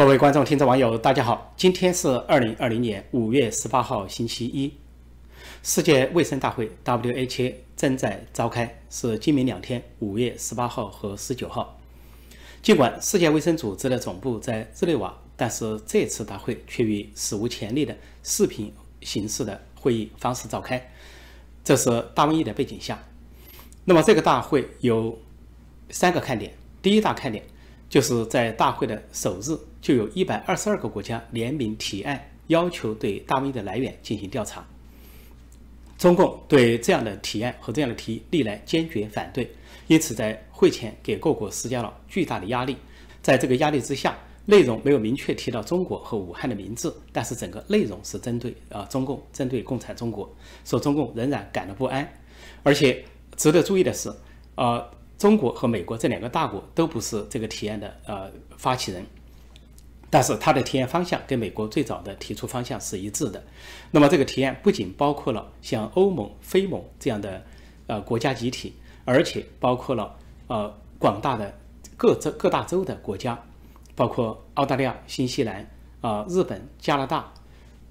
各位观众、听众、网友，大家好！今天是二零二零年五月十八号，星期一。世界卫生大会 （WHO） 正在召开，是今明两天，五月十八号和十九号。尽管世界卫生组织的总部在日内瓦，但是这次大会却以史无前例的视频形式的会议方式召开。这是大瘟疫的背景下。那么这个大会有三个看点。第一大看点就是在大会的首日，就有一百二十二个国家联名提案，要求对大瘟疫的来源进行调查。中共对这样的提案和这样的提议历来坚决反对，因此在会前给各国施加了巨大的压力。在这个压力之下，内容没有明确提到中国和武汉的名字，但是整个内容是针对啊中共，针对共产中国，说中共仍然感到不安。而且值得注意的是，呃，中国和美国这两个大国都不是这个提案的呃发起人。但是它的提案方向跟美国最早的提出方向是一致的。那么这个提案不仅包括了像欧盟、非盟这样的呃国家集体，而且包括了呃广大的各州各大洲的国家，包括澳大利亚、新西兰啊、日本、加拿大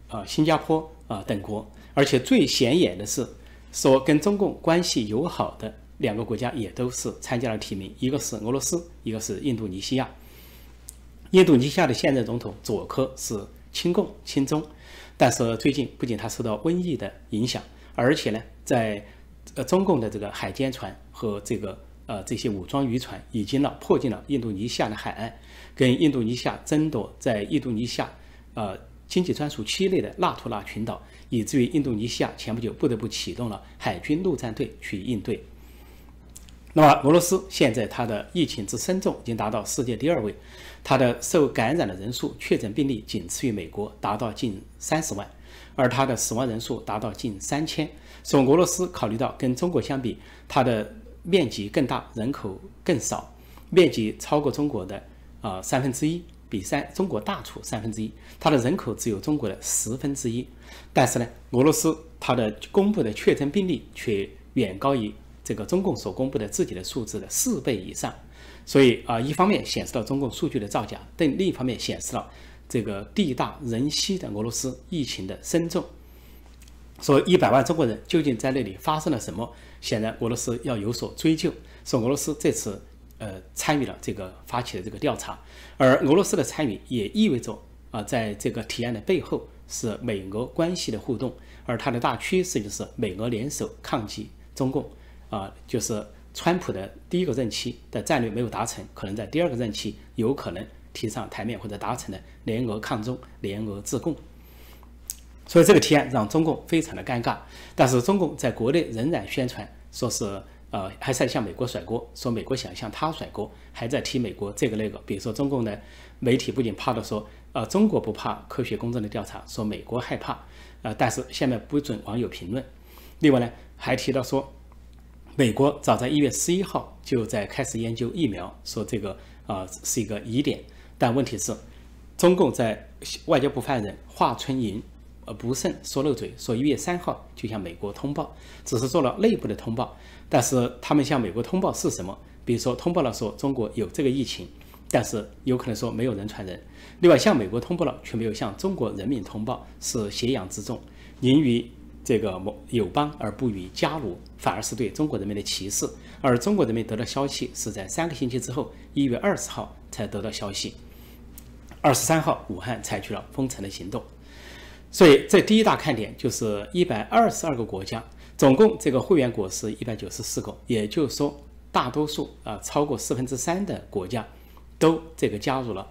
啊、新加坡啊等国。而且最显眼的是，说跟中共关系友好的两个国家也都是参加了提名，一个是俄罗斯，一个是印度尼西亚。印度尼西亚的现任总统佐科是亲共亲中，但是最近不仅他受到瘟疫的影响，而且呢，在呃中共的这个海监船和这个呃这些武装渔船已经呢迫近了印度尼西亚的海岸，跟印度尼西亚争夺在印度尼西亚呃经济专属区内的纳图拉群岛，以至于印度尼西亚前不久不得不启动了海军陆战队去应对。那么俄罗斯现在它的疫情之深重已经达到世界第二位，它的受感染的人数、确诊病例仅次于美国，达到近三十万，而它的死亡人数达到近三千。所以俄罗斯考虑到跟中国相比，它的面积更大，人口更少，面积超过中国的啊三分之一，比三中国大出三分之一，它的人口只有中国的十分之一，但是呢，俄罗斯它的公布的确诊病例却远高于。这个中共所公布的自己的数字的四倍以上，所以啊，一方面显示了中共数据的造假，但另一方面显示了这个地大人稀的俄罗斯疫情的深重。说一百万中国人究竟在那里发生了什么？显然俄罗斯要有所追究。说俄罗斯这次呃参与了这个发起的这个调查，而俄罗斯的参与也意味着啊，在这个提案的背后是美俄关系的互动，而它的大趋势就是美俄联手抗击中共。啊，就是川普的第一个任期的战略没有达成，可能在第二个任期有可能提上台面或者达成的联俄抗中、联俄制共。所以这个提案让中共非常的尴尬。但是中共在国内仍然宣传说是呃还在向美国甩锅，说美国想向他甩锅，还在提美国这个那个。比如说中共的媒体不仅怕的说，呃中国不怕科学公正的调查，说美国害怕，呃但是下面不准网友评论。另外呢还提到说。美国早在一月十一号就在开始研究疫苗，说这个啊是一个疑点。但问题是，中共在外交部发言人华春莹呃不慎说漏嘴，说一月三号就向美国通报，只是做了内部的通报。但是他们向美国通报是什么？比如说通报了说中国有这个疫情，但是有可能说没有人传人。另外向美国通报了，却没有向中国人民通报，是挟洋自重，您与。这个友邦而不与加鲁，反而是对中国人民的歧视。而中国人民得到消息是在三个星期之后，一月二十号才得到消息。二十三号，武汉采取了封城的行动。所以，这第一大看点就是一百二十二个国家，总共这个会员国是一百九十四个，也就是说，大多数啊，超过四分之三的国家都这个加入了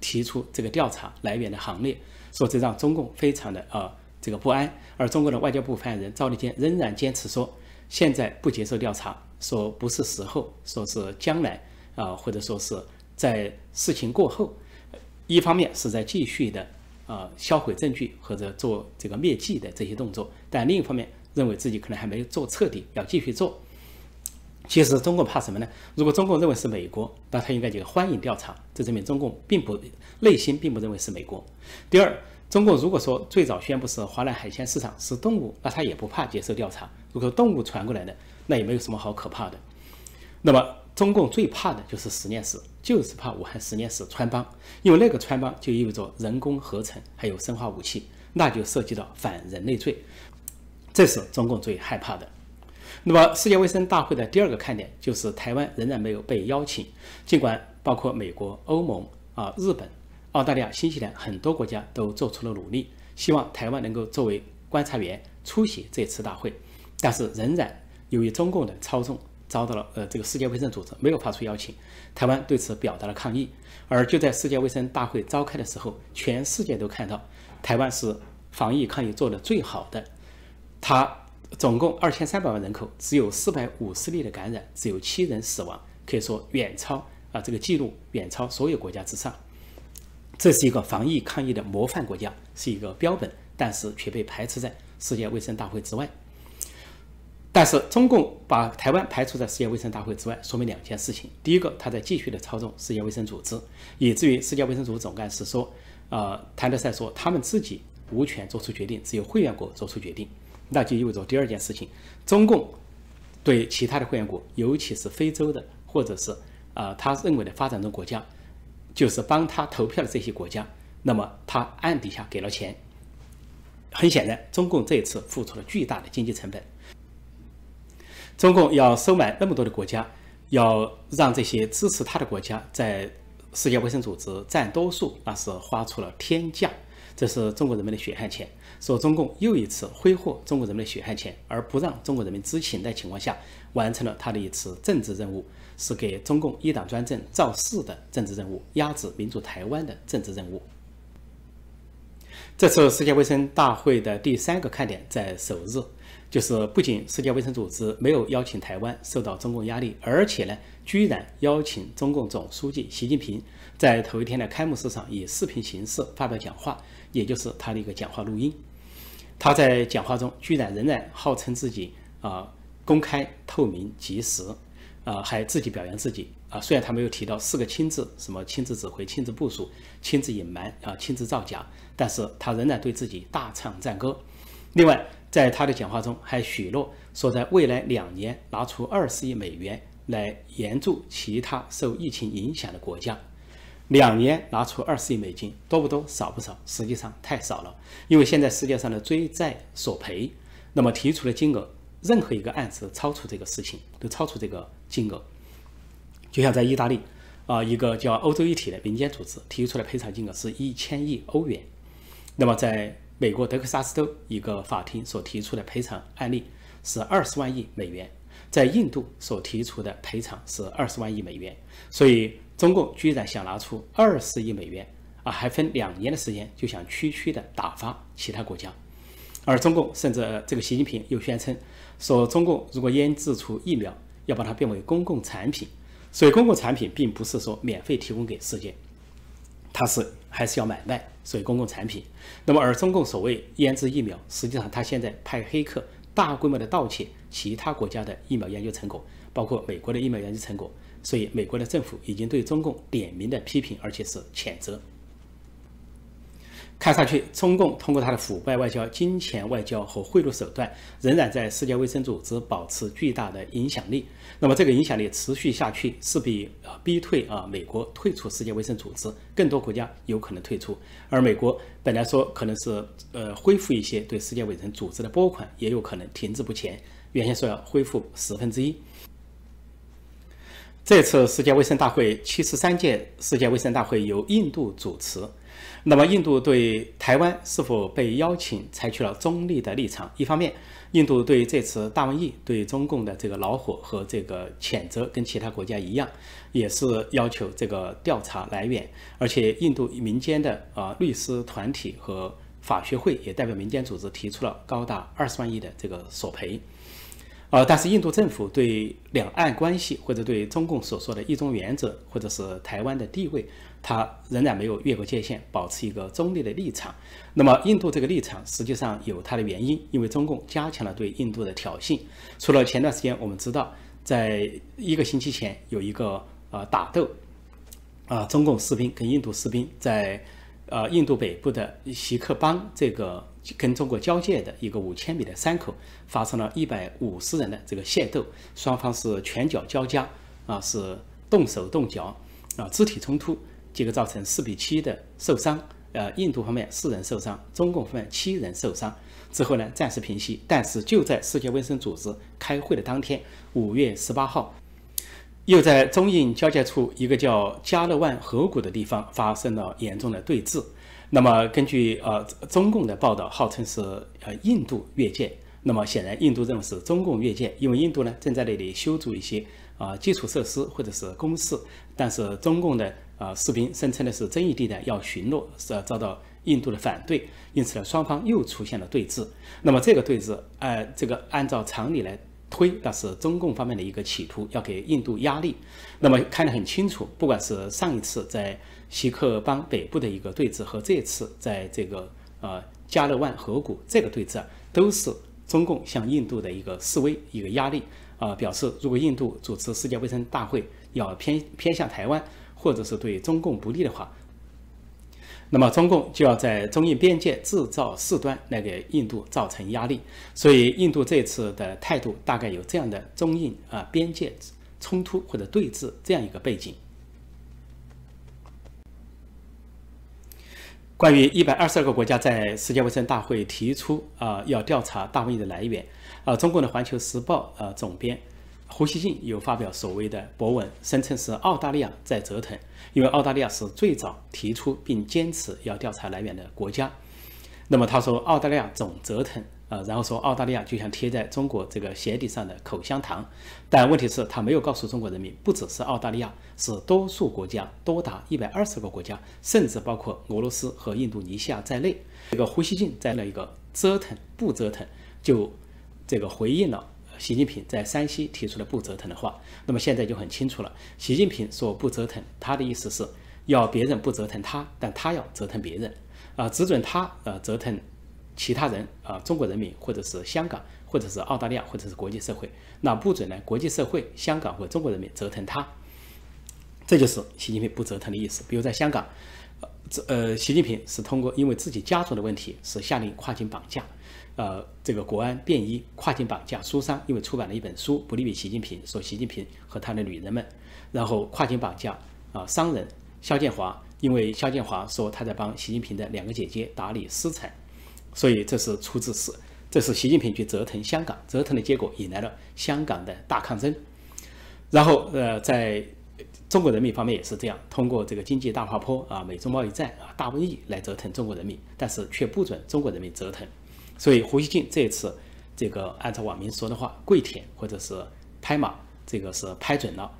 提出这个调查来源的行列。说这让中共非常的啊。这个不安，而中国的外交部发言人赵立坚仍然坚持说，现在不接受调查，说不是时候，说是将来啊，或者说是在事情过后，一方面是在继续的啊销毁证据或者做这个灭迹的这些动作，但另一方面认为自己可能还没有做彻底，要继续做。其实中共怕什么呢？如果中共认为是美国，那他应该就欢迎调查，这证明中共并不内心并不认为是美国。第二。中国如果说最早宣布是华南海鲜市场是动物，那他也不怕接受调查。如果动物传过来的，那也没有什么好可怕的。那么中共最怕的就是实验室，就是怕武汉实验室穿帮，因为那个穿帮就意味着人工合成还有生化武器，那就涉及到反人类罪，这是中共最害怕的。那么世界卫生大会的第二个看点就是台湾仍然没有被邀请，尽管包括美国、欧盟啊、日本、澳大利亚、新西兰很多国家都做出了努力，希望台湾能够作为观察员出席这次大会，但是仍然由于中共的操纵。遭到了呃，这个世界卫生组织没有发出邀请，台湾对此表达了抗议。而就在世界卫生大会召开的时候，全世界都看到台湾是防疫抗疫做得最好的。它总共二千三百万人口，只有四百五十例的感染，只有七人死亡，可以说远超啊这个记录，远超所有国家之上。这是一个防疫抗疫的模范国家，是一个标本，但是却被排斥在世界卫生大会之外。但是中共把台湾排除在世界卫生大会之外，说明两件事情。第一个，他在继续的操纵世界卫生组织，以至于世界卫生组织总干事说，呃，谭德赛说他们自己无权做出决定，只有会员国做出决定。那就意味着第二件事情，中共对其他的会员国，尤其是非洲的或者是呃他认为的发展中国家，就是帮他投票的这些国家，那么他暗底下给了钱。很显然，中共这一次付出了巨大的经济成本。中共要收买那么多的国家，要让这些支持他的国家在世界卫生组织占多数，那是花出了天价。这是中国人民的血汗钱。说中共又一次挥霍中国人民的血汗钱，而不让中国人民知情的情况下，完成了他的一次政治任务，是给中共一党专政造势的政治任务，压制民主台湾的政治任务。这次世界卫生大会的第三个看点在首日。就是不仅世界卫生组织没有邀请台湾受到中共压力，而且呢，居然邀请中共总书记习近平在头一天的开幕式上以视频形式发表讲话，也就是他的一个讲话录音。他在讲话中居然仍然号称自己啊公开、透明、及时，啊还自己表扬自己啊。虽然他没有提到四个亲自，什么亲自指挥、亲自部署、亲自隐瞒啊、亲自造假，但是他仍然对自己大唱赞歌。另外，在他的讲话中还许诺说，在未来两年拿出二十亿美元来援助其他受疫情影响的国家。两年拿出二十亿美金，多不多？少不少？实际上太少了，因为现在世界上的追债索赔，那么提出的金额，任何一个案子超出这个事情，都超出这个金额。就像在意大利，啊，一个叫欧洲一体的民间组织提出的赔偿金额是一千亿欧元，那么在。美国德克萨斯州一个法庭所提出的赔偿案例是二十万亿美元，在印度所提出的赔偿是二十万亿美元，所以中共居然想拿出二十亿美元啊，还分两年的时间就想区区的打发其他国家，而中共甚至这个习近平又宣称说，中共如果研制出疫苗，要把它变为公共产品，所以公共产品并不是说免费提供给世界。它是还是要买卖，所以公共产品。那么，而中共所谓研制疫苗，实际上它现在派黑客大规模的盗窃其他国家的疫苗研究成果，包括美国的疫苗研究成果。所以，美国的政府已经对中共点名的批评，而且是谴责。看上去，中共通过他的腐败外交、金钱外交和贿赂手段，仍然在世界卫生组织保持巨大的影响力。那么，这个影响力持续下去，势必啊逼退啊美国退出世界卫生组织，更多国家有可能退出。而美国本来说可能是呃恢复一些对世界卫生组织的拨款，也有可能停滞不前。原先说要恢复十分之一。这次世界卫生大会七十三届世界卫生大会由印度主持。那么，印度对台湾是否被邀请采取了中立的立场。一方面，印度对这次大瘟疫对中共的这个恼火和这个谴责，跟其他国家一样，也是要求这个调查来源。而且，印度民间的啊律师团体和法学会也代表民间组织提出了高达二十万亿的这个索赔。呃，但是印度政府对两岸关系或者对中共所说的一中原则，或者是台湾的地位。它仍然没有越过界限，保持一个中立的立场。那么，印度这个立场实际上有它的原因，因为中共加强了对印度的挑衅。除了前段时间我们知道，在一个星期前有一个呃打斗，啊，中共士兵跟印度士兵在呃印度北部的锡克邦这个跟中国交界的一个五千米的山口发生了一百五十人的这个械斗，双方是拳脚交加。啊是动手动脚啊肢体冲突，结果造成四比七的受伤。呃，印度方面四人受伤，中共方面七人受伤。之后呢，暂时平息。但是就在世界卫生组织开会的当天，五月十八号，又在中印交界处一个叫加勒万河谷的地方发生了严重的对峙。那么根据呃中共的报道，号称是呃印度越界。那么显然，印度认为是中共越界，因为印度呢正在那里修筑一些啊基础设施或者是工事，但是中共的啊士兵声称的是争议地带要巡逻，是遭到印度的反对，因此呢双方又出现了对峙。那么这个对峙，呃，这个按照常理来推，那是中共方面的一个企图，要给印度压力。那么看得很清楚，不管是上一次在锡克邦北部的一个对峙，和这次在这个呃加勒万河谷这个对峙，都是。中共向印度的一个示威、一个压力啊，表示如果印度主持世界卫生大会要偏偏向台湾，或者是对中共不利的话，那么中共就要在中印边界制造事端来给印度造成压力。所以，印度这次的态度大概有这样的中印啊边界冲突或者对峙这样一个背景。关于一百二十二个国家在世界卫生大会提出啊要调查大瘟疫的来源，啊，中共的《环球时报》呃总编胡锡进有发表所谓的博文，声称是澳大利亚在折腾，因为澳大利亚是最早提出并坚持要调查来源的国家。那么他说澳大利亚总折腾。呃，然后说澳大利亚就像贴在中国这个鞋底上的口香糖，但问题是，他没有告诉中国人民，不只是澳大利亚，是多数国家，多达一百二十个国家，甚至包括俄罗斯和印度尼西亚在内。这个胡锡进在那一个折腾不折腾，就这个回应了习近平在山西提出的不折腾的话。那么现在就很清楚了，习近平说不折腾，他的意思是要别人不折腾他，但他要折腾别人，啊，只准他呃折腾。其他人啊，中国人民，或者是香港，或者是澳大利亚，或者是国际社会，那不准呢？国际社会、香港或中国人民折腾他，这就是习近平不折腾的意思。比如在香港，呃，习近平是通过因为自己家族的问题，是下令跨境绑架，呃，这个国安便衣跨境绑架书商，因为出版了一本书不利于习近平，说习近平和他的女人们，然后跨境绑架啊商人肖建华，因为肖建华说他在帮习近平的两个姐姐打理私产。所以这是出自是，这是习近平去折腾香港，折腾的结果引来了香港的大抗争。然后呃，在中国人民方面也是这样，通过这个经济大滑坡啊、美中贸易战啊、大瘟疫来折腾中国人民，但是却不准中国人民折腾。所以胡锡进这次这个按照网民说的话，跪舔或者是拍马，这个是拍准了。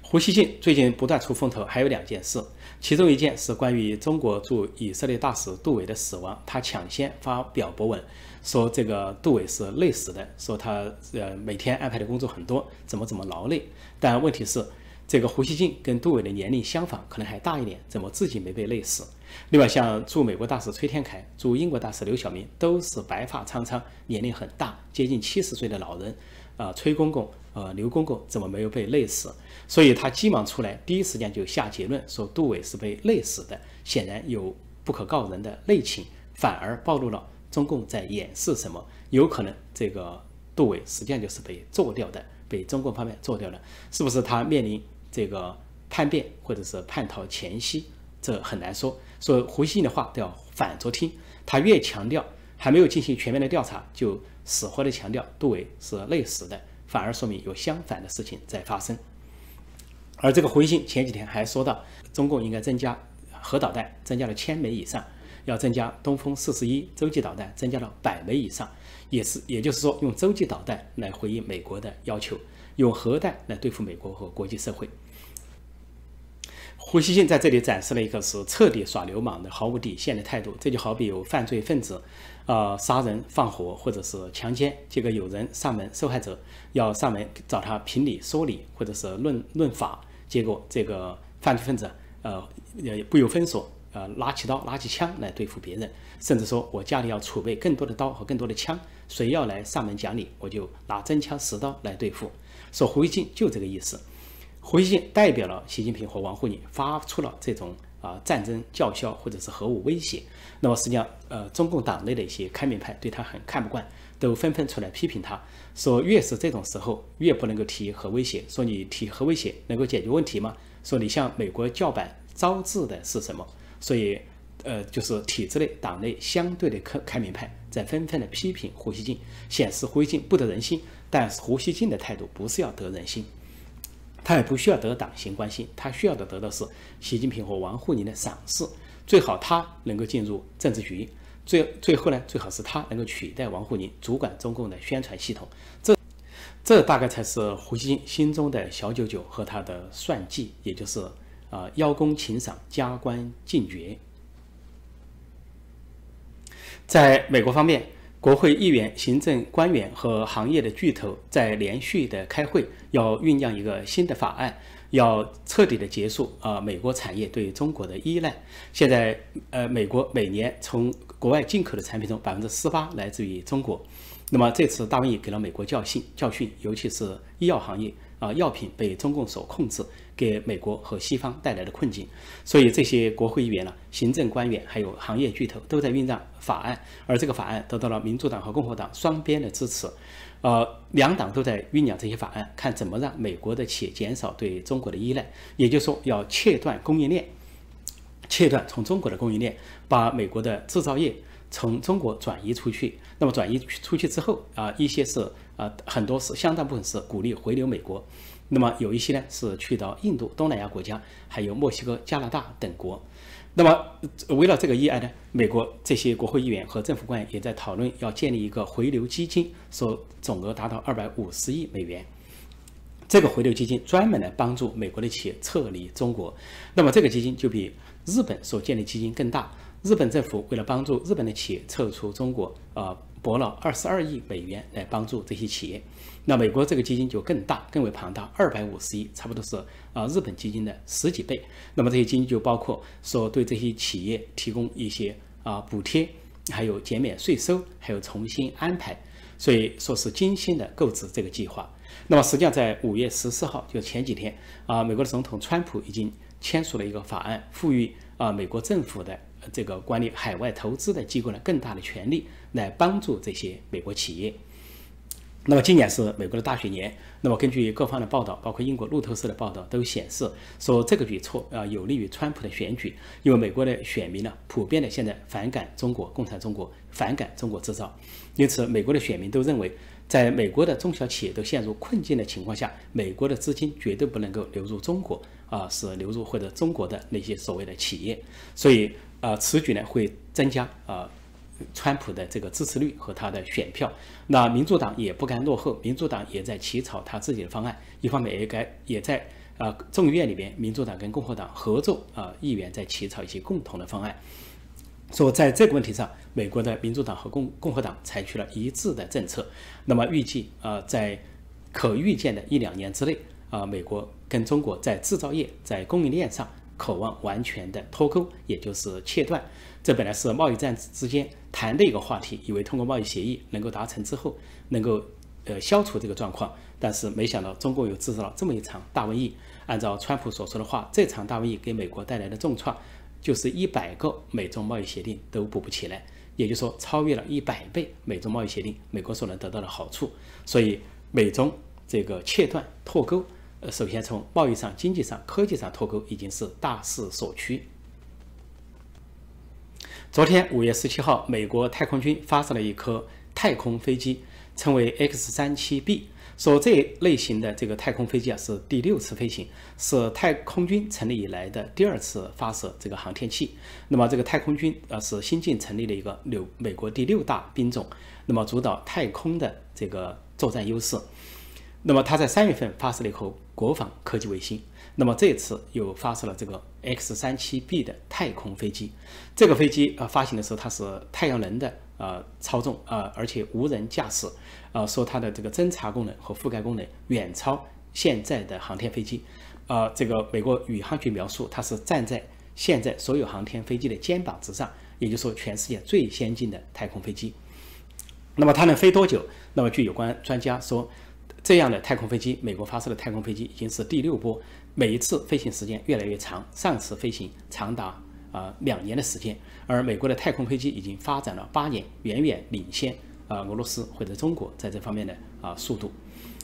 胡锡进最近不断出风头，还有两件事。其中一件是关于中国驻以色列大使杜伟的死亡，他抢先发表博文，说这个杜伟是累死的，说他呃每天安排的工作很多，怎么怎么劳累。但问题是，这个胡锡进跟杜伟的年龄相仿，可能还大一点，怎么自己没被累死？另外，像驻美国大使崔天凯、驻英国大使刘晓明都是白发苍苍、年龄很大、接近七十岁的老人，啊，崔公公。呃，刘公公怎么没有被累死？所以他急忙出来，第一时间就下结论说杜伟是被累死的，显然有不可告人的内情，反而暴露了中共在掩饰什么。有可能这个杜伟实际上就是被做掉的，被中共方面做掉了，是不是他面临这个叛变或者是叛逃前夕？这很难说。所以胡锡进的话都要反着听，他越强调还没有进行全面的调查，就死活的强调杜伟是累死的。反而说明有相反的事情在发生，而这个回信前几天还说到，中共应该增加核导弹，增加了千枚以上，要增加东风四十一洲际导弹，增加了百枚以上，也是也就是说用洲际导弹来回应美国的要求，用核弹来对付美国和国际社会。胡锡进在这里展示了一个是彻底耍流氓的、毫无底线的态度。这就好比有犯罪分子，呃，杀人放火或者是强奸，结果有人上门，受害者要上门找他评理说理或者是论论法，结果这个犯罪分子呃也不由分说，呃，拿起刀、拿起枪来对付别人，甚至说我家里要储备更多的刀和更多的枪，谁要来上门讲理，我就拿真枪实刀来对付。说胡锡进就这个意思。胡锡进代表了习近平和王沪宁，发出了这种啊战争叫嚣或者是核武威胁。那么实际上，呃，中共党内的一些开明派对他很看不惯，都纷纷出来批评他，说越是这种时候，越不能够提核威胁。说你提核威胁能够解决问题吗？说你向美国叫板招致的是什么？所以，呃，就是体制内、党内相对的开开明派在纷纷的批评胡锡进，显示胡锡进不得人心。但是胡锡进的态度不是要得人心，他也不需要得党行关心，他需要的得到是习近平和王沪宁的赏识，最好他能够进入政治局。最最后呢，最好是他能够取代王沪宁主管中共的宣传系统，这这大概才是胡锡进心中的小九九和他的算计，也就是啊邀功请赏、加官进爵。在美国方面，国会议员、行政官员和行业的巨头在连续的开会，要酝酿一个新的法案。要彻底的结束啊，美国产业对中国的依赖。现在，呃，美国每年从国外进口的产品中，百分之十八来自于中国。那么这次大瘟疫给了美国教训，教训，尤其是医药行业啊，药品被中共所控制，给美国和西方带来的困境。所以这些国会议员呢，行政官员还有行业巨头都在酝酿法案，而这个法案得到了民主党和共和党双边的支持。呃，两党都在酝酿这些法案，看怎么让美国的企业减少对中国的依赖。也就是说，要切断供应链，切断从中国的供应链，把美国的制造业从中国转移出去。那么转移出去之后啊，一些是啊，很多是相当部分是鼓励回流美国。那么有一些呢是去到印度、东南亚国家，还有墨西哥、加拿大等国。那么，围绕这个议案呢，美国这些国会议员和政府官员也在讨论要建立一个回流基金，说总额达到二百五十亿美元。这个回流基金专门来帮助美国的企业撤离中国。那么这个基金就比日本所建立基金更大。日本政府为了帮助日本的企业撤出中国，啊，拨了二十二亿美元来帮助这些企业。那美国这个基金就更大、更为庞大，二百五十亿，差不多是啊日本基金的十几倍。那么这些基金就包括说对这些企业提供一些啊补贴，还有减免税收，还有重新安排，所以说是精心的购置这个计划。那么实际上在五月十四号，就前几天啊，美国的总统川普已经签署了一个法案，赋予啊美国政府的这个管理海外投资的机构呢更大的权利，来帮助这些美国企业。那么今年是美国的大选年，那么根据各方的报道，包括英国路透社的报道，都显示说这个举措啊有利于川普的选举，因为美国的选民呢普遍的现在反感中国共产中国，反感中国制造，因此美国的选民都认为，在美国的中小企业都陷入困境的情况下，美国的资金绝对不能够流入中国啊，是流入或者中国的那些所谓的企业，所以啊此举呢会增加啊。川普的这个支持率和他的选票，那民主党也不甘落后，民主党也在起草他自己的方案。一方面也该也在啊众议院里边，民主党跟共和党合作啊，议员在起草一些共同的方案。说在这个问题上，美国的民主党和共共和党采取了一致的政策。那么预计啊，在可预见的一两年之内啊，美国跟中国在制造业在供应链上渴望完全的脱钩，也就是切断。这本来是贸易战之间谈的一个话题，以为通过贸易协议能够达成之后，能够呃消除这个状况。但是没想到中共又制造了这么一场大瘟疫。按照川普所说的话，这场大瘟疫给美国带来的重创，就是一百个美中贸易协定都补不起来，也就是说超越了一百倍美中贸易协定，美国所能得到的好处。所以美中这个切断脱钩，呃，首先从贸易上、经济上、科技上脱钩已经是大势所趋。昨天五月十七号，美国太空军发射了一颗太空飞机，称为 X 三七 B。说这类型的这个太空飞机啊，是第六次飞行，是太空军成立以来的第二次发射这个航天器。那么这个太空军啊，是新近成立的一个六美国第六大兵种，那么主导太空的这个作战优势。那么他在三月份发射了一颗国防科技卫星。那么这次又发射了这个 X 三七 B 的太空飞机，这个飞机啊发行的时候它是太阳能的呃操纵啊，而且无人驾驶啊，说它的这个侦察功能和覆盖功能远超现在的航天飞机啊。这个美国宇航局描述它是站在现在所有航天飞机的肩膀之上，也就是说全世界最先进的太空飞机。那么它能飞多久？那么据有关专家说，这样的太空飞机，美国发射的太空飞机已经是第六波。每一次飞行时间越来越长，上次飞行长达啊两年的时间，而美国的太空飞机已经发展了八年，远远领先啊俄罗斯或者中国在这方面的啊速度。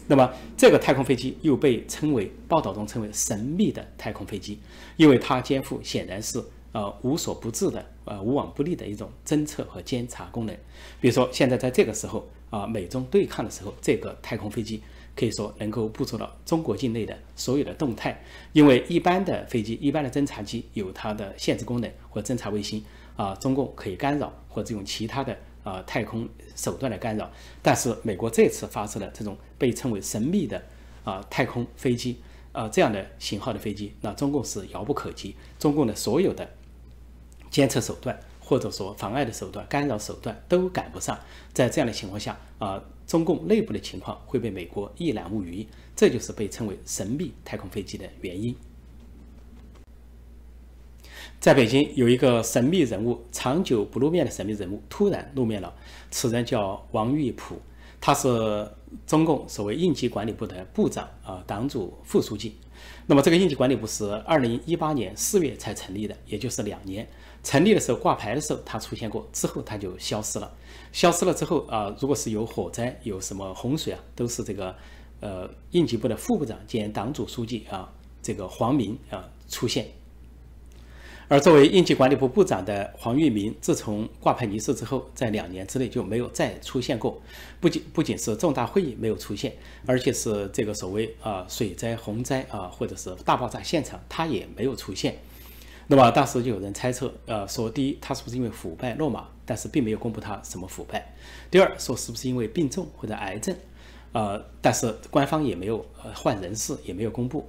那么这个太空飞机又被称为报道中称为神秘的太空飞机，因为它肩负显然是呃无所不至的呃无往不利的一种侦测和监察功能。比如说现在在这个时候啊美中对抗的时候，这个太空飞机可以说能够捕捉到中国境内的所有的动态，因为一般的飞机、一般的侦察机有它的限制功能或侦察卫星啊，中共可以干扰或者用其他的。呃，太空手段来干扰，但是美国这次发射的这种被称为神秘的啊太空飞机，呃这样的型号的飞机，那中共是遥不可及，中共的所有的监测手段或者说妨碍的手段、干扰手段都赶不上，在这样的情况下啊，中共内部的情况会被美国一览无余，这就是被称为神秘太空飞机的原因。在北京有一个神秘人物，长久不露面的神秘人物突然露面了。此人叫王玉普，他是中共所谓应急管理部的部长啊，党组副书记。那么这个应急管理部是二零一八年四月才成立的，也就是两年。成立的时候挂牌的时候他出现过，之后他就消失了。消失了之后啊，如果是有火灾、有什么洪水啊，都是这个呃应急部的副部长兼党组书记啊，这个黄明啊出现。而作为应急管理部部长的黄玉明，自从挂牌离世之后，在两年之内就没有再出现过。不仅不仅是重大会议没有出现，而且是这个所谓啊水灾、洪灾啊，或者是大爆炸现场，他也没有出现。那么当时就有人猜测，呃，说第一，他是不是因为腐败落马？但是并没有公布他什么腐败。第二，说是不是因为病重或者癌症？呃，但是官方也没有呃换人事，也没有公布。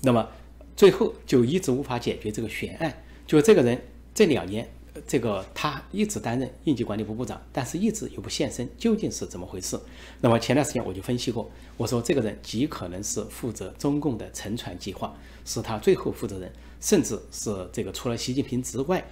那么最后就一直无法解决这个悬案。就这个人这两年，这个他一直担任应急管理部部长，但是一直又不现身，究竟是怎么回事？那么前段时间我就分析过，我说这个人极可能是负责中共的沉船计划，是他最后负责人，甚至是这个除了习近平之外，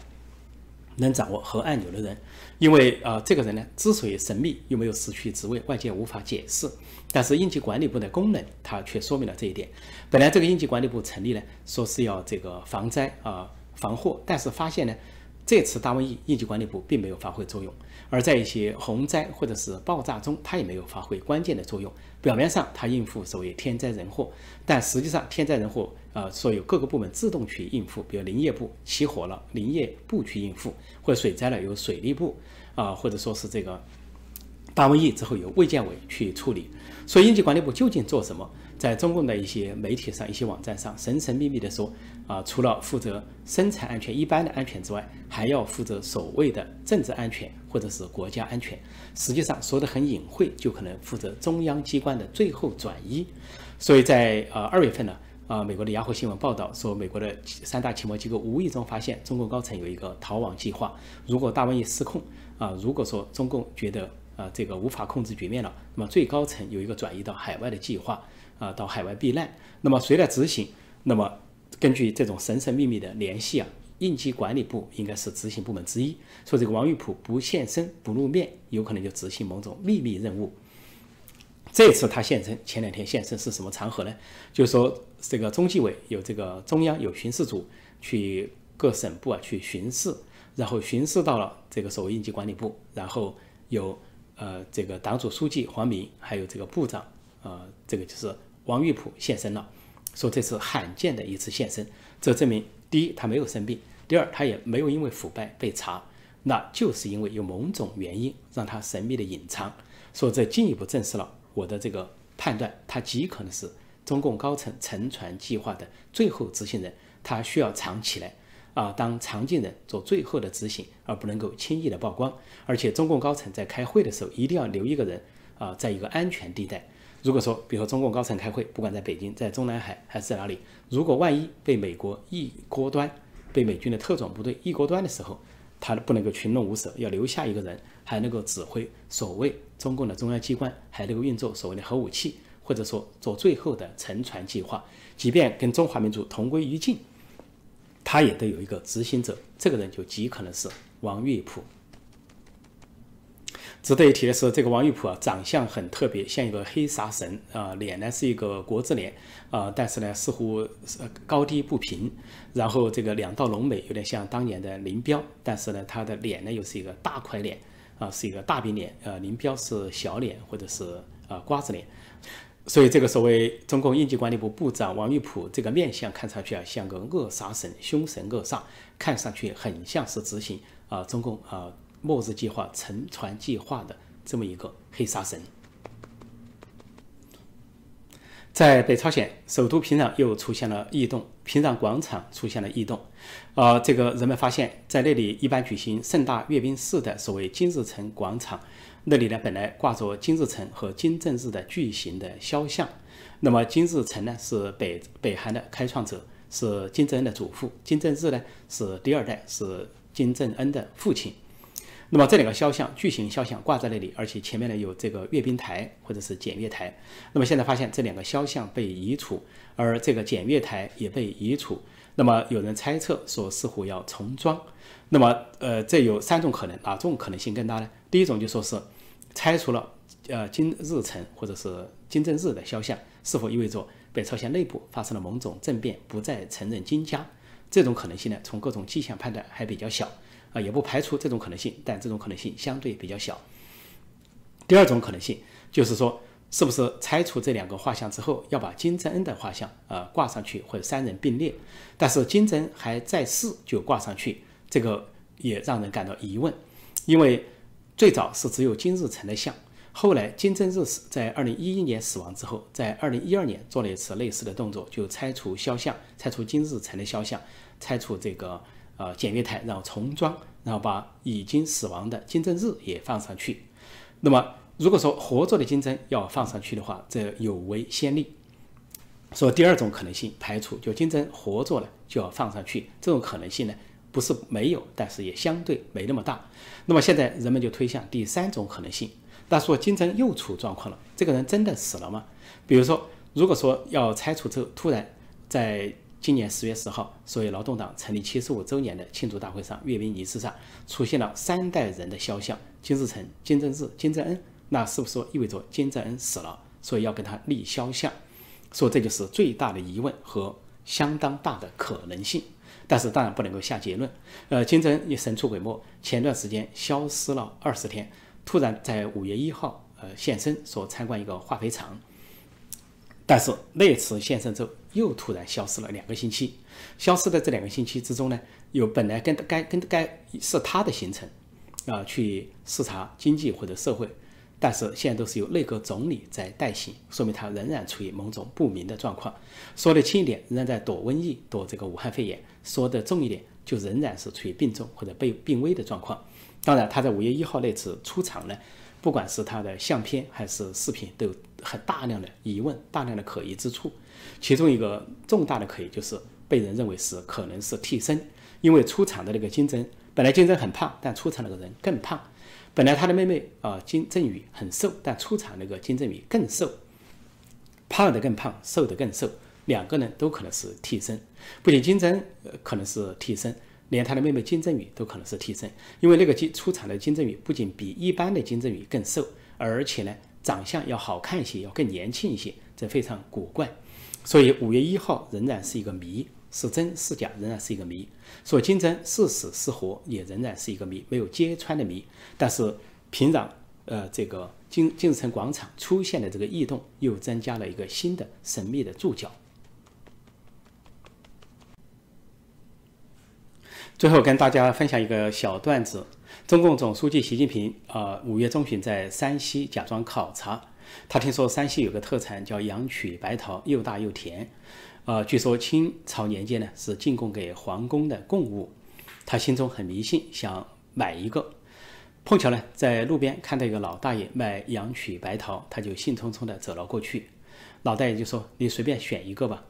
能掌握核按钮的人。因为呃，这个人呢，之所以神秘又没有失去职位，外界无法解释，但是应急管理部的功能，它却说明了这一点。本来这个应急管理部成立呢，说是要这个防灾啊。防祸，但是发现呢，这次大瘟疫应急管理部并没有发挥作用，而在一些洪灾或者是爆炸中，它也没有发挥关键的作用。表面上它应付所谓天灾人祸，但实际上天灾人祸，呃，说有各个部门自动去应付，比如林业部起火了，林业部去应付，或者水灾了由水利部啊，或者说是这个大瘟疫之后由卫健委去处理。所以应急管理部究竟做什么？在中共的一些媒体上、一些网站上，神神秘秘地说，啊，除了负责生产安全一般的安全之外，还要负责所谓的政治安全或者是国家安全。实际上说的很隐晦，就可能负责中央机关的最后转移。所以在呃二月份呢，啊，美国的雅虎新闻报道说，美国的三大情报机构无意中发现中共高层有一个逃亡计划。如果大瘟疫失控，啊，如果说中共觉得啊这个无法控制局面了，那么最高层有一个转移到海外的计划。啊，到海外避难，那么谁来执行？那么根据这种神神秘秘的联系啊，应急管理部应该是执行部门之一。说这个王玉普不现身、不露面，有可能就执行某种秘密任务。这次他现身，前两天现身是什么场合呢？就是说这个中纪委有这个中央有巡视组去各省部啊去巡视，然后巡视到了这个所谓应急管理部，然后有呃这个党组书记黄明，还有这个部长，呃这个就是。王玉普现身了，说这是罕见的一次现身，这证明第一他没有生病，第二他也没有因为腐败被查，那就是因为有某种原因让他神秘的隐藏，说这进一步证实了我的这个判断，他极可能是中共高层沉船计划的最后执行人，他需要藏起来。啊，当常进人做最后的执行，而不能够轻易的曝光，而且中共高层在开会的时候一定要留一个人啊，在一个安全地带。如果说，比如说中共高层开会，不管在北京、在中南海还是在哪里，如果万一被美国一锅端，被美军的特种部队一锅端的时候，他不能够群龙无首，要留下一个人，还能够指挥所谓中共的中央机关，还能够运作所谓的核武器，或者说做最后的沉船计划，即便跟中华民族同归于尽，他也得有一个执行者，这个人就极可能是王玉普。值得一提的是，这个王玉普啊，长相很特别，像一个黑煞神啊，脸呢是一个国字脸啊，但是呢似乎高低不平，然后这个两道浓眉有点像当年的林彪，但是呢他的脸呢又是一个大块脸啊是一个大饼脸，呃，林彪是小脸或者是啊瓜子脸。所以这个所谓中共应急管理部部长王玉普这个面相看上去啊像个恶煞神，凶神恶煞，看上去很像是执行啊中共啊末日计划、沉船计划的这么一个黑煞神。在北朝鲜首都平壤又出现了异动，平壤广场出现了异动，呃，这个人们发现，在那里一般举行盛大阅兵式的所谓金日成广场，那里呢本来挂着金日成和金正日的巨型的肖像，那么金日成呢是北北韩的开创者，是金正恩的祖父，金正日呢是第二代，是金正恩的父亲。那么这两个肖像，巨型肖像挂在那里，而且前面呢有这个阅兵台或者是检阅台。那么现在发现这两个肖像被移除，而这个检阅台也被移除。那么有人猜测说，似乎要重装。那么呃，这有三种可能，哪种可能性更大呢？第一种就说是拆除了呃金日成或者是金正日的肖像，是否意味着北朝鲜内部发生了某种政变，不再承认金家？这种可能性呢，从各种迹象判断还比较小。啊，也不排除这种可能性，但这种可能性相对比较小。第二种可能性就是说，是不是拆除这两个画像之后，要把金正恩的画像啊挂上去，或者三人并列？但是金正恩还在世就挂上去，这个也让人感到疑问，因为最早是只有金日成的像，后来金正日死在二零一一年死亡之后，在二零一二年做了一次类似的动作，就拆除肖像，拆除金日成的肖像，拆除这个。呃，检阅台，然后重装，然后把已经死亡的金正日也放上去。那么，如果说活着的金正要放上去的话，这有违先例。说第二种可能性排除，就金正活着了就要放上去，这种可能性呢不是没有，但是也相对没那么大。那么现在人们就推向第三种可能性，那说金正又出状况了，这个人真的死了吗？比如说，如果说要拆除之后，突然在今年十月十号，所谓劳动党成立七十五周年的庆祝大会上，阅兵仪式上出现了三代人的肖像：金日成、金正日、金正恩。那是不是说意味着金正恩死了，所以要跟他立肖像？说这就是最大的疑问和相当大的可能性。但是当然不能够下结论。呃，金正恩也神出鬼没，前段时间消失了二十天，突然在五月一号呃现身，说参观一个化肥厂。但是那次现身之后，又突然消失了两个星期。消失的这两个星期之中呢，有本来跟该跟该是他的行程，啊，去视察经济或者社会，但是现在都是由内阁总理在代行，说明他仍然处于某种不明的状况。说的轻一点，仍然在躲瘟疫，躲这个武汉肺炎；说的重一点，就仍然是处于病重或者被病危的状况。当然，他在五月一号那次出场呢。不管是他的相片还是视频，都有很大量的疑问，大量的可疑之处。其中一个重大的可疑就是被人认为是可能是替身，因为出场的那个金针本来金针很胖，但出场那个人更胖。本来他的妹妹啊金正宇很瘦，但出场那个金正宇更瘦，胖的更胖，瘦的更瘦，两个人都可能是替身。不仅金针可能是替身。连他的妹妹金正宇都可能是替身，因为那个金出场的金正宇不仅比一般的金正宇更瘦，而且呢长相要好看一些，要更年轻一些，这非常古怪。所以五月一号仍然是一个谜，是真是假仍然是一个谜。说金正是死是活也仍然是一个谜，没有揭穿的谜。但是平壤呃这个金金日成广场出现的这个异动，又增加了一个新的神秘的注脚。最后跟大家分享一个小段子：中共总书记习近平啊，五月中旬在山西假装考察，他听说山西有个特产叫阳曲白桃，又大又甜，啊，据说清朝年间呢是进贡给皇宫的贡物，他心中很迷信，想买一个。碰巧呢在路边看到一个老大爷卖阳曲白桃，他就兴冲冲地走了过去。老大爷就说：“你随便选一个吧。”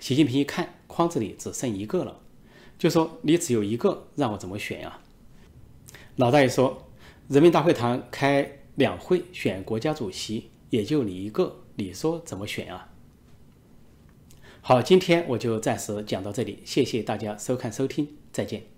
习近平一看筐子里只剩一个了。就说你只有一个，让我怎么选呀？老大爷说，人民大会堂开两会选国家主席，也就你一个，你说怎么选啊？好，今天我就暂时讲到这里，谢谢大家收看收听，再见。